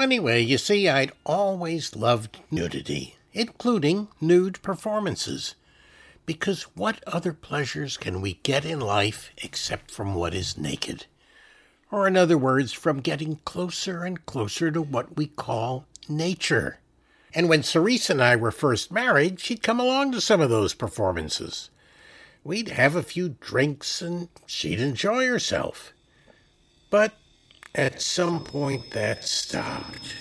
Anyway, you see, I'd always loved nudity, including nude performances. Because what other pleasures can we get in life except from what is naked? Or, in other words, from getting closer and closer to what we call nature. And when Cerise and I were first married, she'd come along to some of those performances. We'd have a few drinks and she'd enjoy herself. But at some point that stopped.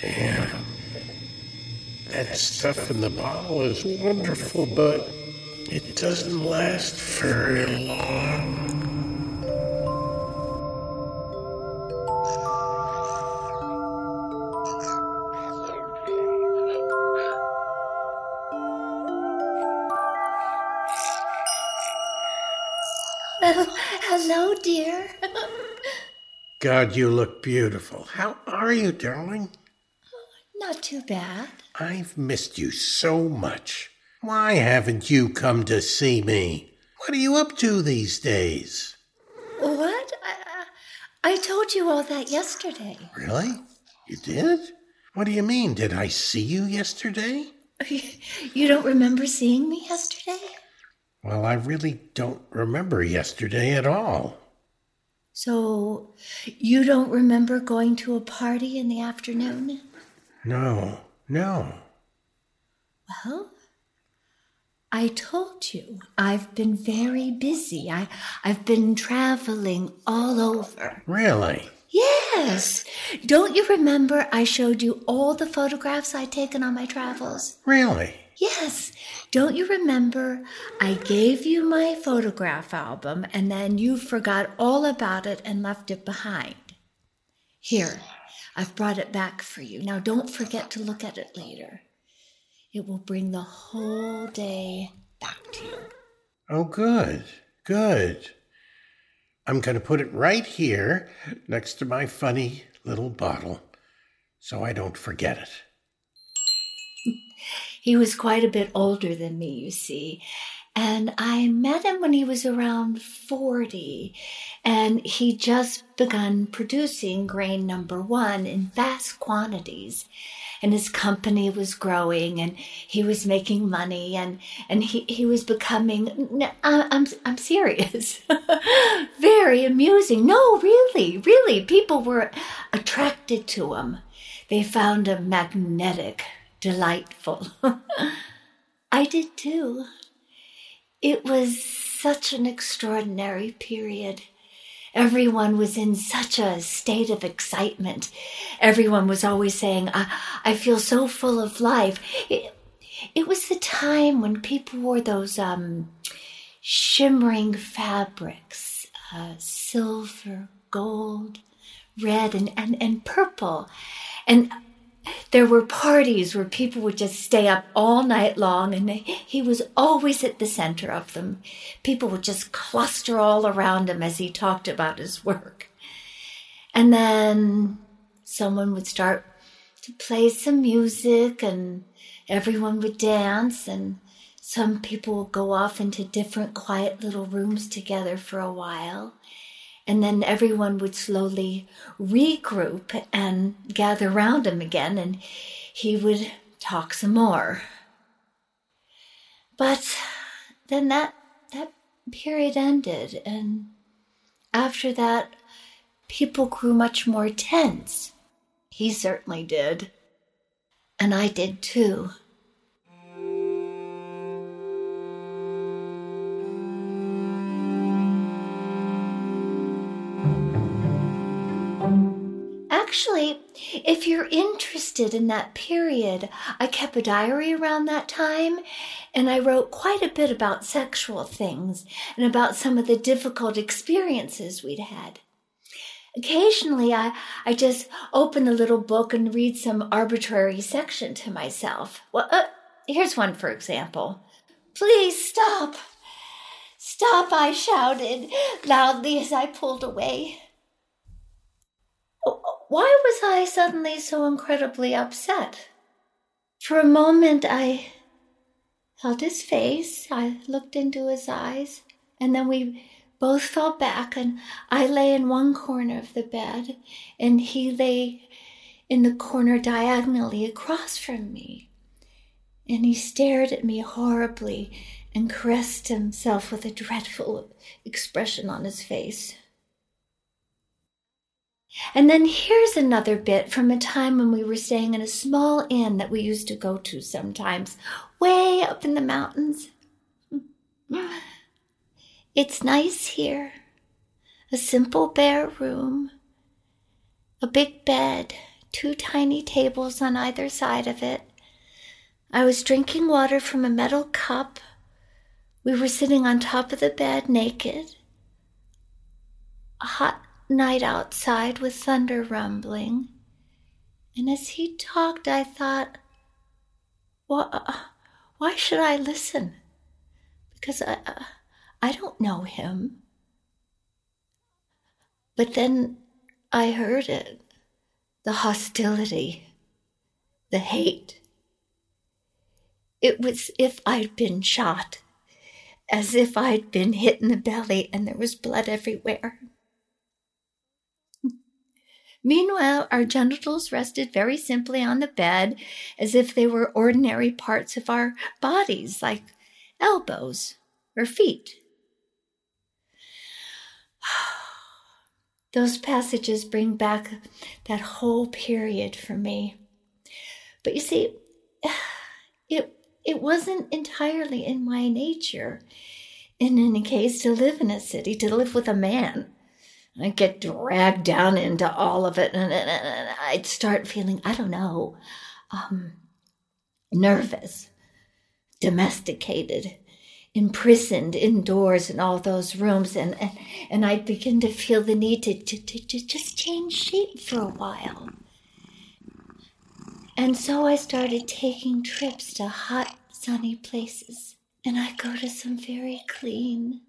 Damn. That stuff in the bottle is wonderful, but it doesn't last very long. Hello, dear. God, you look beautiful. How are you, darling? Not too bad. I've missed you so much. Why haven't you come to see me? What are you up to these days? What? I, I told you all that yesterday. Really? You did? What do you mean? Did I see you yesterday? You don't remember seeing me yesterday? Well, I really don't remember yesterday at all. So, you don't remember going to a party in the afternoon? No, no. Well, I told you I've been very busy. I, I've been traveling all over. Really? Yes. Don't you remember I showed you all the photographs I'd taken on my travels? Really? Yes. Don't you remember I gave you my photograph album and then you forgot all about it and left it behind? Here, I've brought it back for you. Now don't forget to look at it later. It will bring the whole day back to you. Oh, good, good. I'm going to put it right here next to my funny little bottle so I don't forget it. He was quite a bit older than me, you see. And I met him when he was around 40, and he just begun producing grain number one in vast quantities. And his company was growing, and he was making money, and, and he, he was becoming, I'm, I'm serious, very amusing. No, really, really, people were attracted to him. They found him magnetic, delightful. I did too. It was such an extraordinary period. Everyone was in such a state of excitement. Everyone was always saying, I, I feel so full of life. It, it was the time when people wore those um, shimmering fabrics, uh, silver, gold, red, and, and, and purple. And there were parties where people would just stay up all night long and he was always at the center of them. People would just cluster all around him as he talked about his work. And then someone would start to play some music and everyone would dance and some people would go off into different quiet little rooms together for a while and then everyone would slowly regroup and gather around him again, and he would talk some more. But then that that period ended, and after that, people grew much more tense. He certainly did. And I did too. Actually, if you're interested in that period, I kept a diary around that time and I wrote quite a bit about sexual things and about some of the difficult experiences we'd had. Occasionally, I, I just open the little book and read some arbitrary section to myself. Well, uh, here's one, for example. Please stop. Stop, I shouted loudly as I pulled away. Why was I suddenly so incredibly upset? For a moment, I held his face, I looked into his eyes, and then we both fell back, and I lay in one corner of the bed, and he lay in the corner diagonally across from me. And he stared at me horribly and caressed himself with a dreadful expression on his face. And then here's another bit from a time when we were staying in a small inn that we used to go to sometimes, way up in the mountains. It's nice here. A simple bare room, a big bed, two tiny tables on either side of it. I was drinking water from a metal cup. We were sitting on top of the bed naked. A hot night outside with thunder rumbling. And as he talked, I thought, why, why should I listen? Because I. I don't know him. But then I heard it the hostility, the hate. It was if I'd been shot, as if I'd been hit in the belly and there was blood everywhere. Meanwhile, our genitals rested very simply on the bed as if they were ordinary parts of our bodies, like elbows or feet. Those passages bring back that whole period for me. But you see, it, it wasn't entirely in my nature, in any case, to live in a city, to live with a man. I'd get dragged down into all of it, and, and, and I'd start feeling, I don't know, um, nervous, domesticated imprisoned indoors in all those rooms and, and, and I'd begin to feel the need to, to, to, to just change shape for a while. And so I started taking trips to hot, sunny places. And I'd go to some very clean,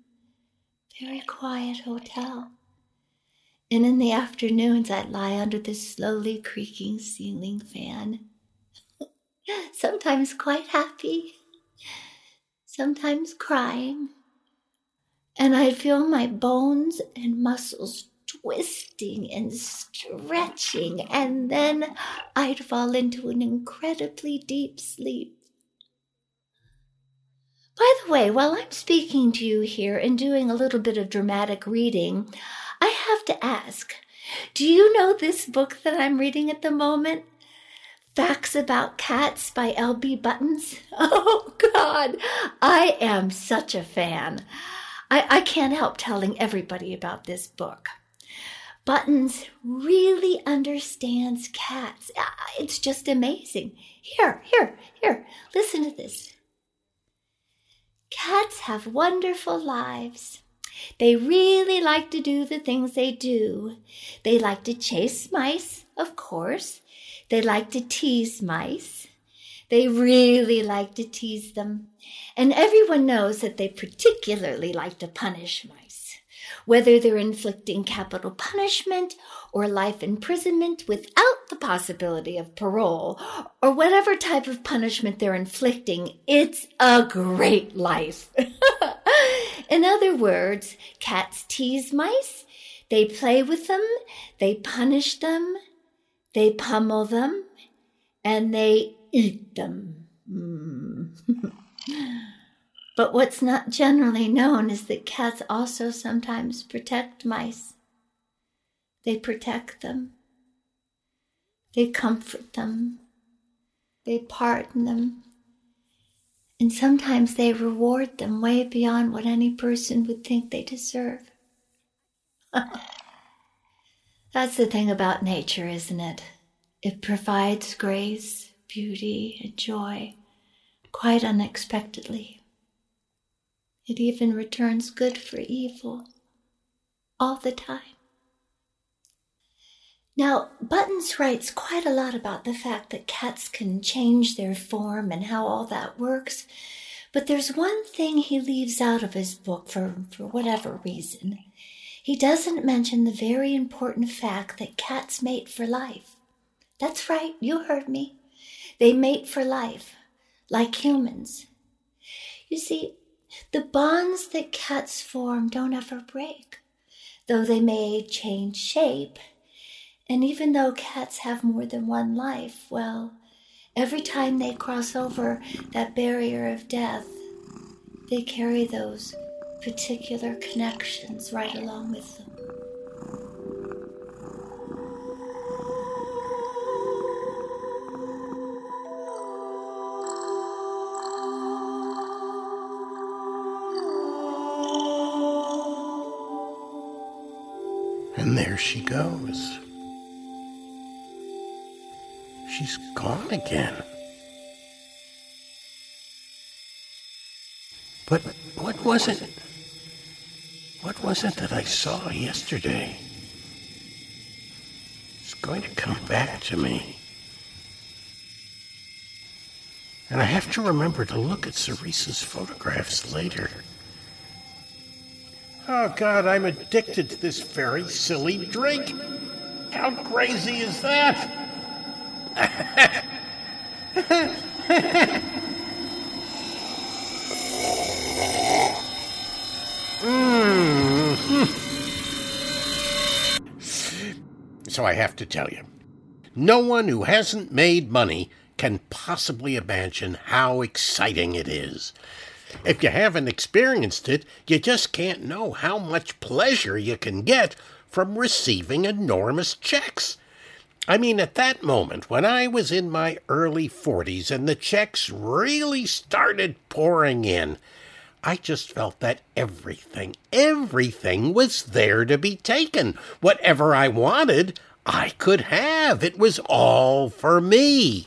very quiet hotel. And in the afternoons, I'd lie under the slowly creaking ceiling fan, sometimes quite happy. Sometimes crying, and I'd feel my bones and muscles twisting and stretching, and then I'd fall into an incredibly deep sleep. By the way, while I'm speaking to you here and doing a little bit of dramatic reading, I have to ask do you know this book that I'm reading at the moment? Facts About Cats by L.B. Buttons. Oh, God, I am such a fan. I, I can't help telling everybody about this book. Buttons really understands cats. Ah, it's just amazing. Here, here, here, listen to this. Cats have wonderful lives. They really like to do the things they do. They like to chase mice, of course. They like to tease mice. They really like to tease them. And everyone knows that they particularly like to punish mice, whether they're inflicting capital punishment or life imprisonment without the possibility of parole, or whatever type of punishment they're inflicting, it's a great life. In other words, cats tease mice, they play with them, they punish them, they pummel them and they eat them. Mm. but what's not generally known is that cats also sometimes protect mice. They protect them. They comfort them. They pardon them. And sometimes they reward them way beyond what any person would think they deserve. That's the thing about nature, isn't it? It provides grace, beauty, and joy quite unexpectedly. It even returns good for evil all the time. Now, Buttons writes quite a lot about the fact that cats can change their form and how all that works, but there's one thing he leaves out of his book for, for whatever reason. He doesn't mention the very important fact that cats mate for life. That's right, you heard me. They mate for life, like humans. You see, The bonds that cats form don't ever break, though they may change shape. And even though cats have more than one life, well, every time they cross over that barrier of death, they carry those particular connections right along with them. And there she goes. She's gone again. But what was it? What was it that I saw yesterday? It's going to come back to me. And I have to remember to look at Cerise's photographs later. Oh, God, I'm addicted to this very silly drink. How crazy is that? Mm-hmm. So I have to tell you, no one who hasn't made money can possibly imagine how exciting it is. If you haven't experienced it, you just can't know how much pleasure you can get from receiving enormous checks. I mean, at that moment, when I was in my early 40s and the checks really started pouring in, I just felt that everything, everything was there to be taken. Whatever I wanted, I could have. It was all for me.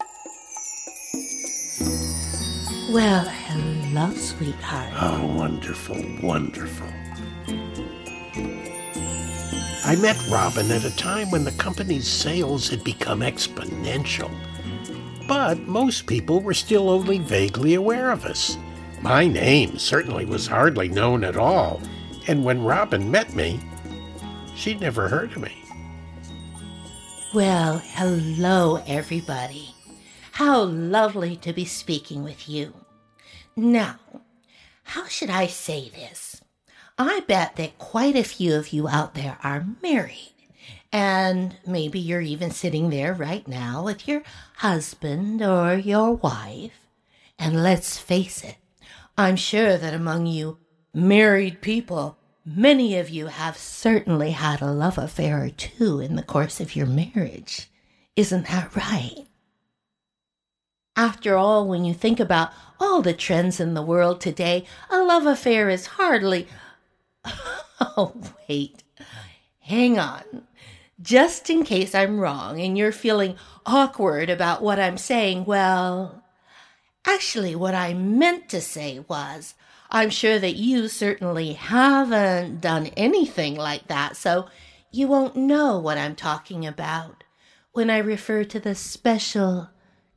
Well, hello, sweetheart. Oh, wonderful, wonderful. I met Robin at a time when the company's sales had become exponential. But most people were still only vaguely aware of us. My name certainly was hardly known at all, and when Robin met me, she'd never heard of me. Well, hello, everybody. How lovely to be speaking with you. Now, how should I say this? I bet that quite a few of you out there are married. And maybe you're even sitting there right now with your husband or your wife. And let's face it, I'm sure that among you married people, many of you have certainly had a love affair or two in the course of your marriage. Isn't that right? After all, when you think about all the trends in the world today, a love affair is hardly Oh, wait. Hang on. Just in case I'm wrong and you're feeling awkward about what I'm saying, well, actually, what I meant to say was I'm sure that you certainly haven't done anything like that, so you won't know what I'm talking about when I refer to the special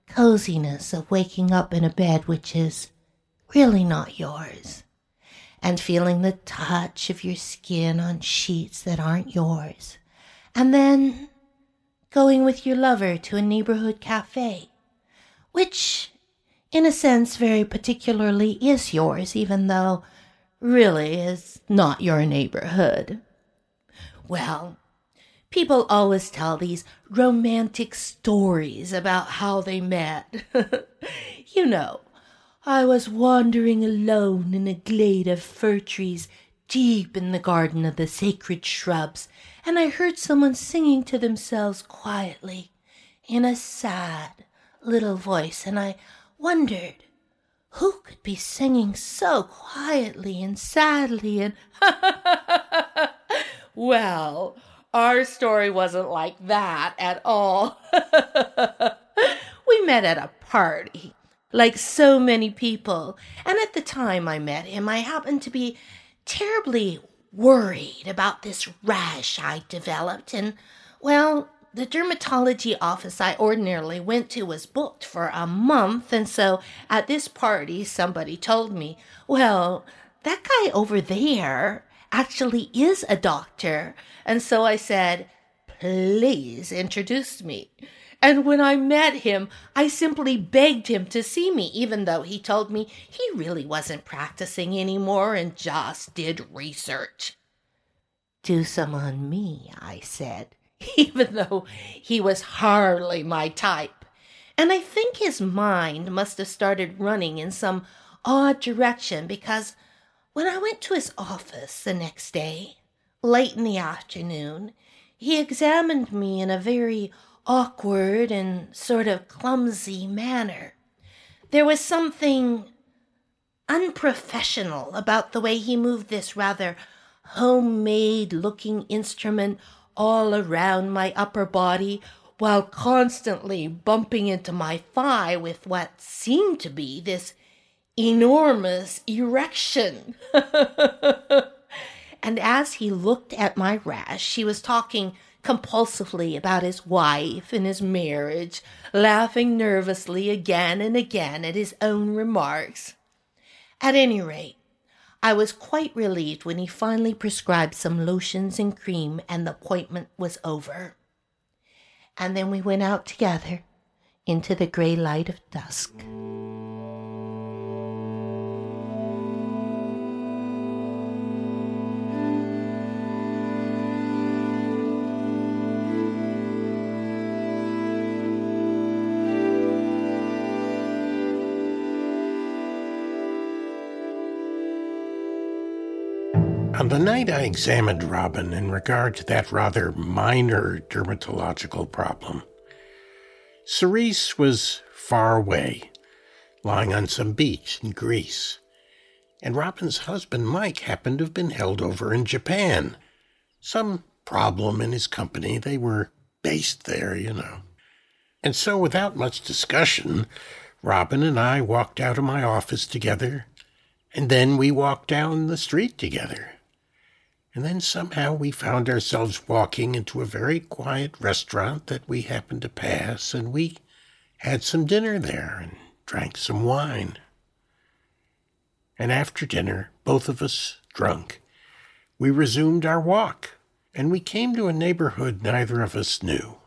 coziness of waking up in a bed which is really not yours and feeling the touch of your skin on sheets that aren't yours, and then going with your lover to a neighborhood cafe, which, in a sense, very particularly is yours, even though really is not your neighborhood. Well, people always tell these romantic stories about how they met. you know, I was wandering alone in a glade of fir trees deep in the garden of the sacred shrubs, and I heard someone singing to themselves quietly in a sad little voice, and I wondered who could be singing so quietly and sadly and well our story wasn't like that at all. We met at a party like so many people. And at the time I met him, I happened to be terribly worried about this rash I developed. And, well, the dermatology office I ordinarily went to was booked for a month. And so at this party, somebody told me, well, that guy over there actually is a doctor. And so I said, please introduce me. And when I met him, I simply begged him to see me, even though he told me he really wasn't practicing anymore and just did research. Do some on me, I said, even though he was hardly my type. And I think his mind must have started running in some odd direction because when I went to his office the next day, late in the afternoon, he examined me in a very awkward and sort of clumsy manner. There was something unprofessional about the way he moved this rather homemade looking instrument all around my upper body while constantly bumping into my thigh with what seemed to be this enormous erection. and as he looked at my rash, he was talking compulsively about his wife and his marriage, laughing nervously again and again at his own remarks. At any rate, I was quite relieved when he finally prescribed some lotions and cream and the appointment was over. And then we went out together into the gray light of dusk. The night I examined Robin in regard to that rather minor dermatological problem, Cerise was far away, lying on some beach in Greece, and Robin's husband Mike happened to have been held over in Japan. Some problem in his company. They were based there, you know. And so, without much discussion, Robin and I walked out of my office together, and then we walked down the street together. And then somehow we found ourselves walking into a very quiet restaurant that we happened to pass, and we had some dinner there and drank some wine. And after dinner, both of us drunk, we resumed our walk, and we came to a neighborhood neither of us knew.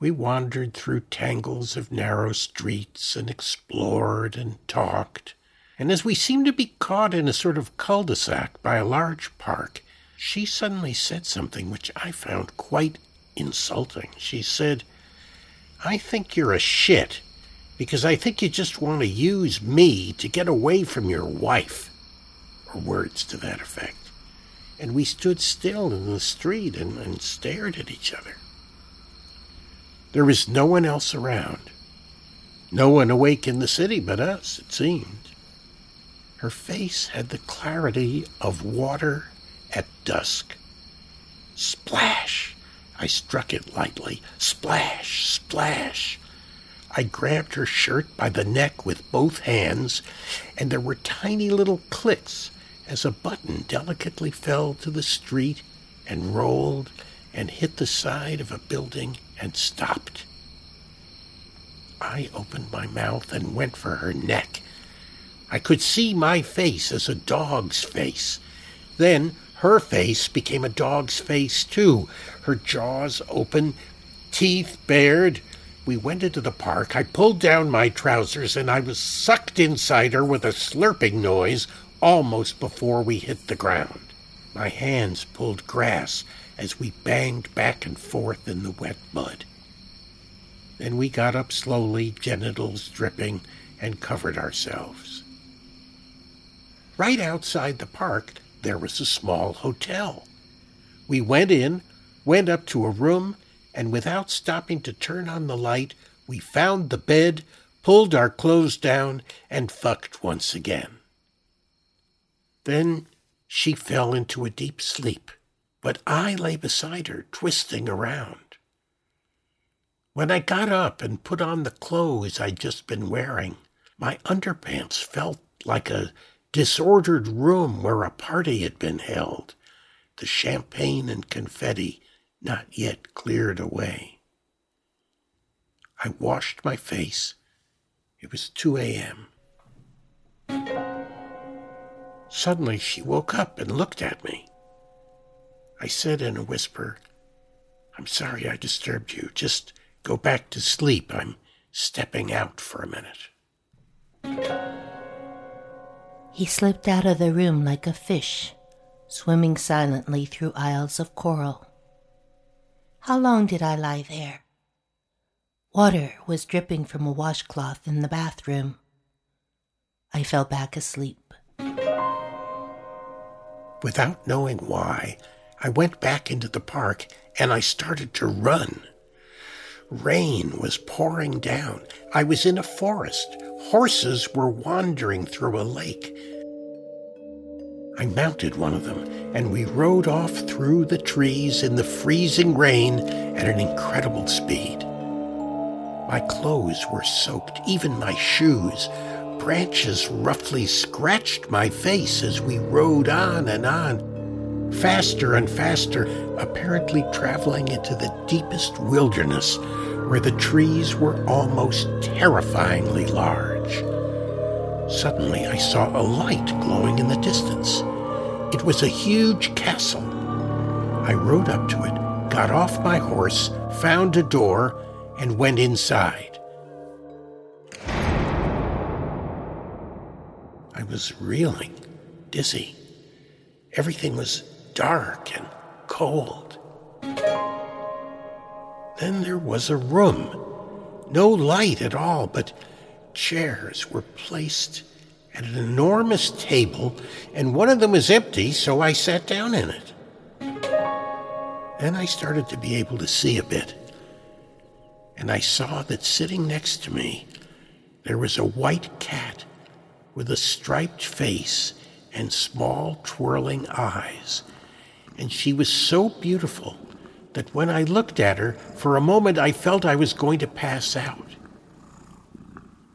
We wandered through tangles of narrow streets and explored and talked. And as we seemed to be caught in a sort of cul de sac by a large park, she suddenly said something which I found quite insulting. She said, I think you're a shit because I think you just want to use me to get away from your wife, or words to that effect. And we stood still in the street and, and stared at each other. There was no one else around, no one awake in the city but us, it seemed. Her face had the clarity of water at dusk. Splash! I struck it lightly. Splash! Splash! I grabbed her shirt by the neck with both hands, and there were tiny little clicks as a button delicately fell to the street and rolled and hit the side of a building and stopped. I opened my mouth and went for her neck. I could see my face as a dog's face. Then her face became a dog's face, too, her jaws open, teeth bared. We went into the park. I pulled down my trousers and I was sucked inside her with a slurping noise almost before we hit the ground. My hands pulled grass as we banged back and forth in the wet mud. Then we got up slowly, genitals dripping, and covered ourselves. Right outside the park, there was a small hotel. We went in, went up to a room, and without stopping to turn on the light, we found the bed, pulled our clothes down, and fucked once again. Then she fell into a deep sleep, but I lay beside her, twisting around. When I got up and put on the clothes I'd just been wearing, my underpants felt like a disordered room where a party had been held, the champagne and confetti not yet cleared away. I washed my face. It was 2 a.m. Suddenly she woke up and looked at me. I said in a whisper, I'm sorry I disturbed you. Just go back to sleep. I'm stepping out for a minute. He slipped out of the room like a fish, swimming silently through aisles of coral. How long did I lie there? Water was dripping from a washcloth in the bathroom. I fell back asleep. Without knowing why, I went back into the park and I started to run. Rain was pouring down. I was in a forest. Horses were wandering through a lake. I mounted one of them, and we rode off through the trees in the freezing rain at an incredible speed. My clothes were soaked, even my shoes. Branches roughly scratched my face as we rode on and on, faster and faster, apparently traveling into the deepest wilderness where the trees were almost terrifyingly large. Suddenly, I saw a light glowing in the distance. It was a huge castle. I rode up to it, got off my horse, found a door, and went inside. I was reeling, dizzy. Everything was dark and cold. Then there was a room. No light at all, but chairs were placed at an enormous table, and one of them was empty, so I sat down in it. Then I started to be able to see a bit, and I saw that sitting next to me there was a white cat with a striped face and small twirling eyes, and she was so beautiful that when I looked at her, for a moment I felt I was going to pass out.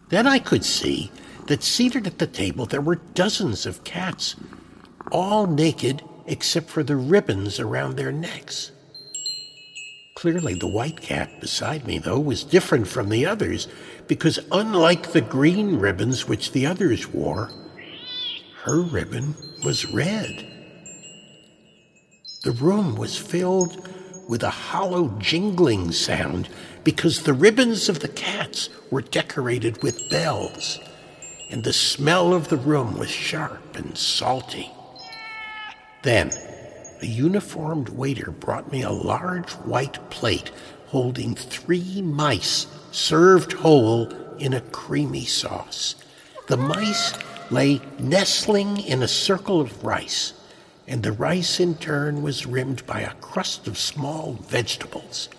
Then I could see that seated at the table there were dozens of cats, all naked except for the ribbons around their necks. Clearly, the white cat beside me, though, was different from the others because, unlike the green ribbons which the others wore, her ribbon was red. The room was filled with a hollow jingling sound because the ribbons of the cats were decorated with bells, and the smell of the room was sharp and salty. Then, a uniformed waiter brought me a large white plate holding three mice served whole in a creamy sauce. The mice lay nestling in a circle of rice and the rice in turn was rimmed by a crust of small vegetables.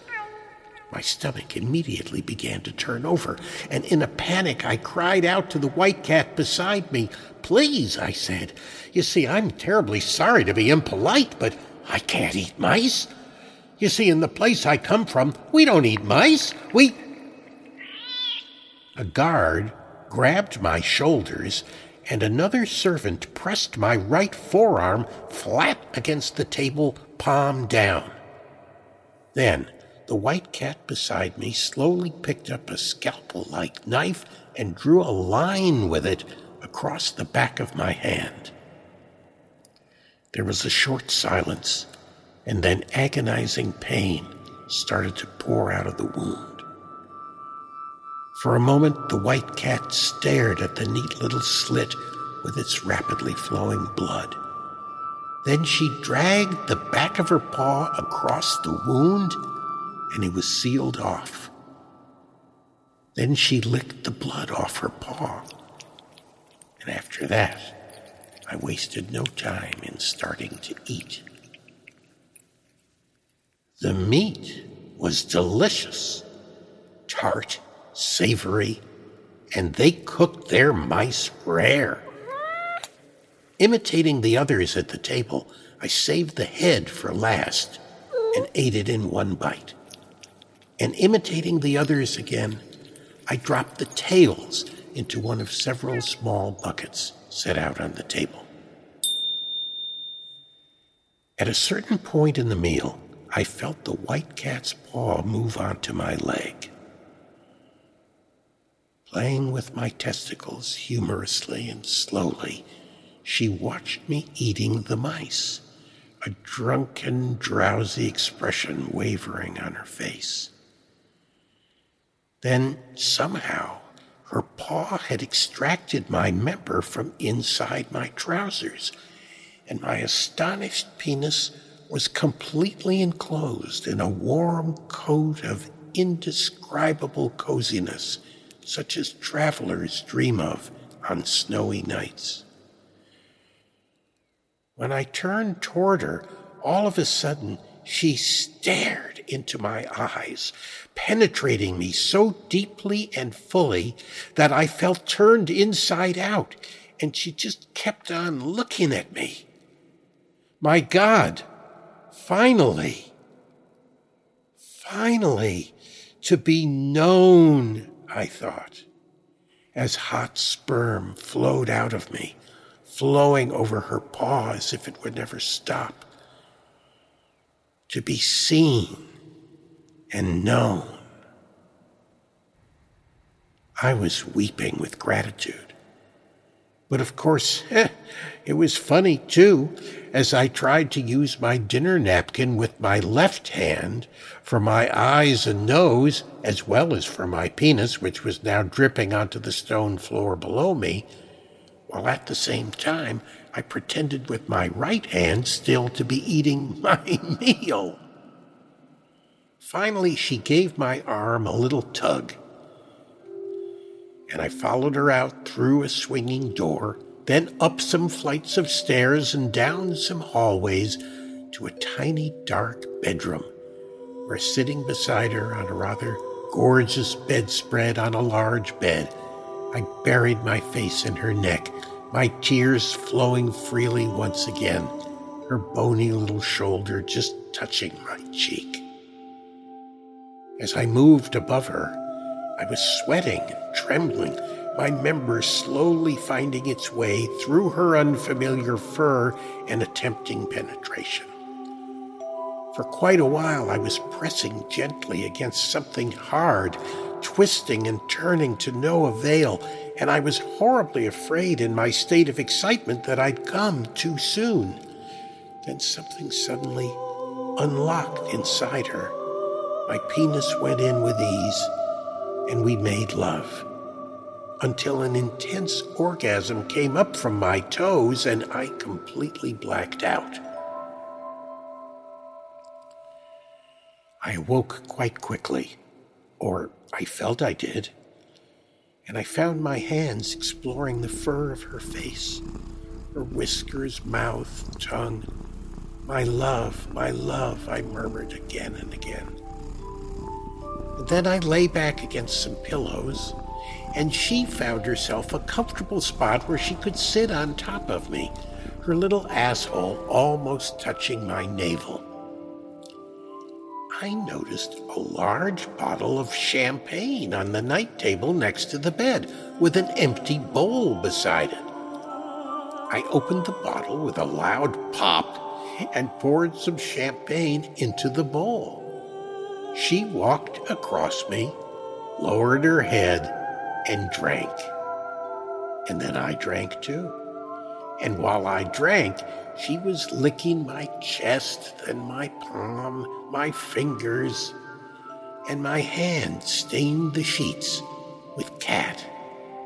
My stomach immediately began to turn over, and in a panic I cried out to the white cat beside me. Please, I said. You see, I'm terribly sorry to be impolite, but I can't eat mice. You see, in the place I come from, we don't eat mice. We. A guard grabbed my shoulders and another servant pressed my right forearm flat against the table, palm down. Then the white cat beside me slowly picked up a scalpel like knife and drew a line with it across the back of my hand. There was a short silence, and then agonizing pain started to pour out of the wound. For a moment, the white cat stared at the neat little slit with its rapidly flowing blood. Then she dragged the back of her paw across the wound, and it was sealed off. Then she licked the blood off her paw. And after that, I wasted no time in starting to eat. The meat was delicious, tart savory, and they cooked their mice rare. Imitating the others at the table, I saved the head for last and ate it in one bite. And imitating the others again, I dropped the tails into one of several small buckets set out on the table. At a certain point in the meal, I felt the white cat's paw move onto my leg playing with my testicles humorously and slowly, she watched me eating the mice, a drunken, drowsy expression wavering on her face. Then somehow her paw had extracted my member from inside my trousers, and my astonished penis was completely enclosed in a warm coat of indescribable coziness, such as travelers dream of on snowy nights. When I turned toward her, all of a sudden she stared into my eyes, penetrating me so deeply and fully that I felt turned inside out, and she just kept on looking at me. My God, finally, finally, to be known, I thought, as hot sperm flowed out of me, flowing over her paw as if it would never stop. To be seen and known. I was weeping with gratitude. But of course, eh, it was funny too, as I tried to use my dinner napkin with my left hand for my eyes and nose, as well as for my penis, which was now dripping onto the stone floor below me, while at the same time I pretended with my right hand still to be eating my meal. Finally, she gave my arm a little tug, and I followed her out through a swinging door, then up some flights of stairs and down some hallways to a tiny dark bedroom, where sitting beside her on a rather gorgeous bedspread on a large bed, I buried my face in her neck, my tears flowing freely once again, her bony little shoulder just touching my cheek. As I moved above her, I was sweating and trembling, my member slowly finding its way through her unfamiliar fur and attempting penetration. For quite a while, I was pressing gently against something hard, twisting and turning to no avail, and I was horribly afraid in my state of excitement that I'd come too soon. Then something suddenly unlocked inside her my penis went in with ease, and we made love until an intense orgasm came up from my toes and I completely blacked out. I awoke quite quickly, or I felt I did, and I found my hands exploring the fur of her face, her whiskers, mouth, tongue. My love, my love, I murmured again and again. Then I lay back against some pillows, and she found herself a comfortable spot where she could sit on top of me, her little asshole almost touching my navel. I noticed a large bottle of champagne on the night table next to the bed, with an empty bowl beside it. I opened the bottle with a loud pop and poured some champagne into the bowl. She walked across me, lowered her head, and drank. And then I drank too. And while I drank, she was licking my chest, then my palm, my fingers, and my hand stained the sheets with cat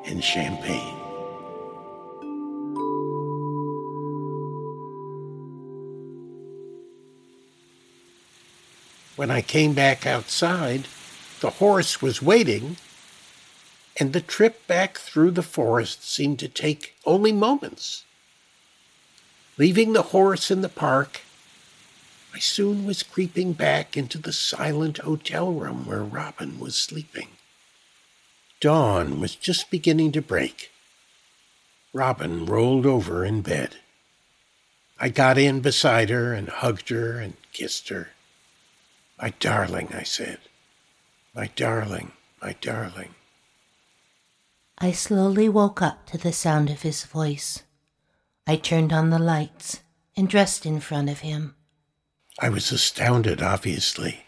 and champagne. When I came back outside, the horse was waiting, and the trip back through the forest seemed to take only moments. Leaving the horse in the park, I soon was creeping back into the silent hotel room where Robin was sleeping. Dawn was just beginning to break. Robin rolled over in bed. I got in beside her and hugged her and kissed her. My darling, I said. My darling, my darling. I slowly woke up to the sound of his voice. I turned on the lights and dressed in front of him. I was astounded, obviously,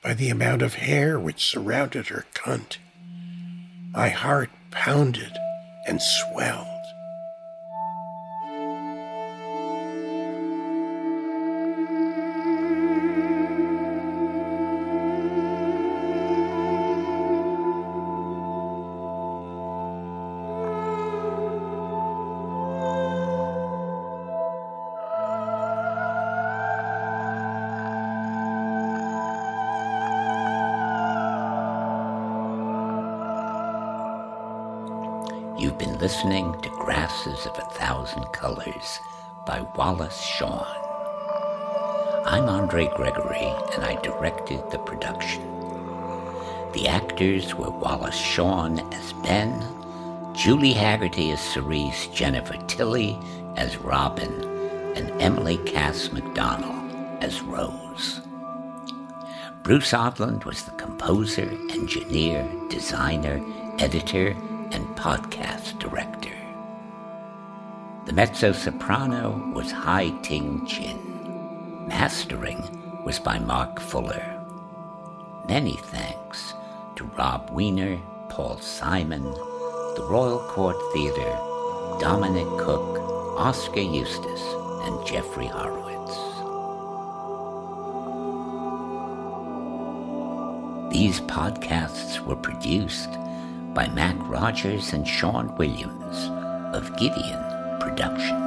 by the amount of hair which surrounded her cunt. My heart pounded and swelled. Colors by Wallace Shawn. I'm Andre Gregory, and I directed the production. The actors were Wallace Shawn as Ben, Julie Hagerty as Cerise, Jennifer Tilly as Robin, and Emily Cass McDonnell as Rose. Bruce Odland was the composer, engineer, designer, editor, and podcast director. The mezzo soprano was Hai Ting Chin. Mastering was by Mark Fuller. Many thanks to Rob Weiner, Paul Simon, the Royal Court Theatre, Dominic Cooke, Oskar Eustis, and Jeffrey Horowitz. These podcasts were produced by Mac Rogers and Sean Williams of Gideon Productions.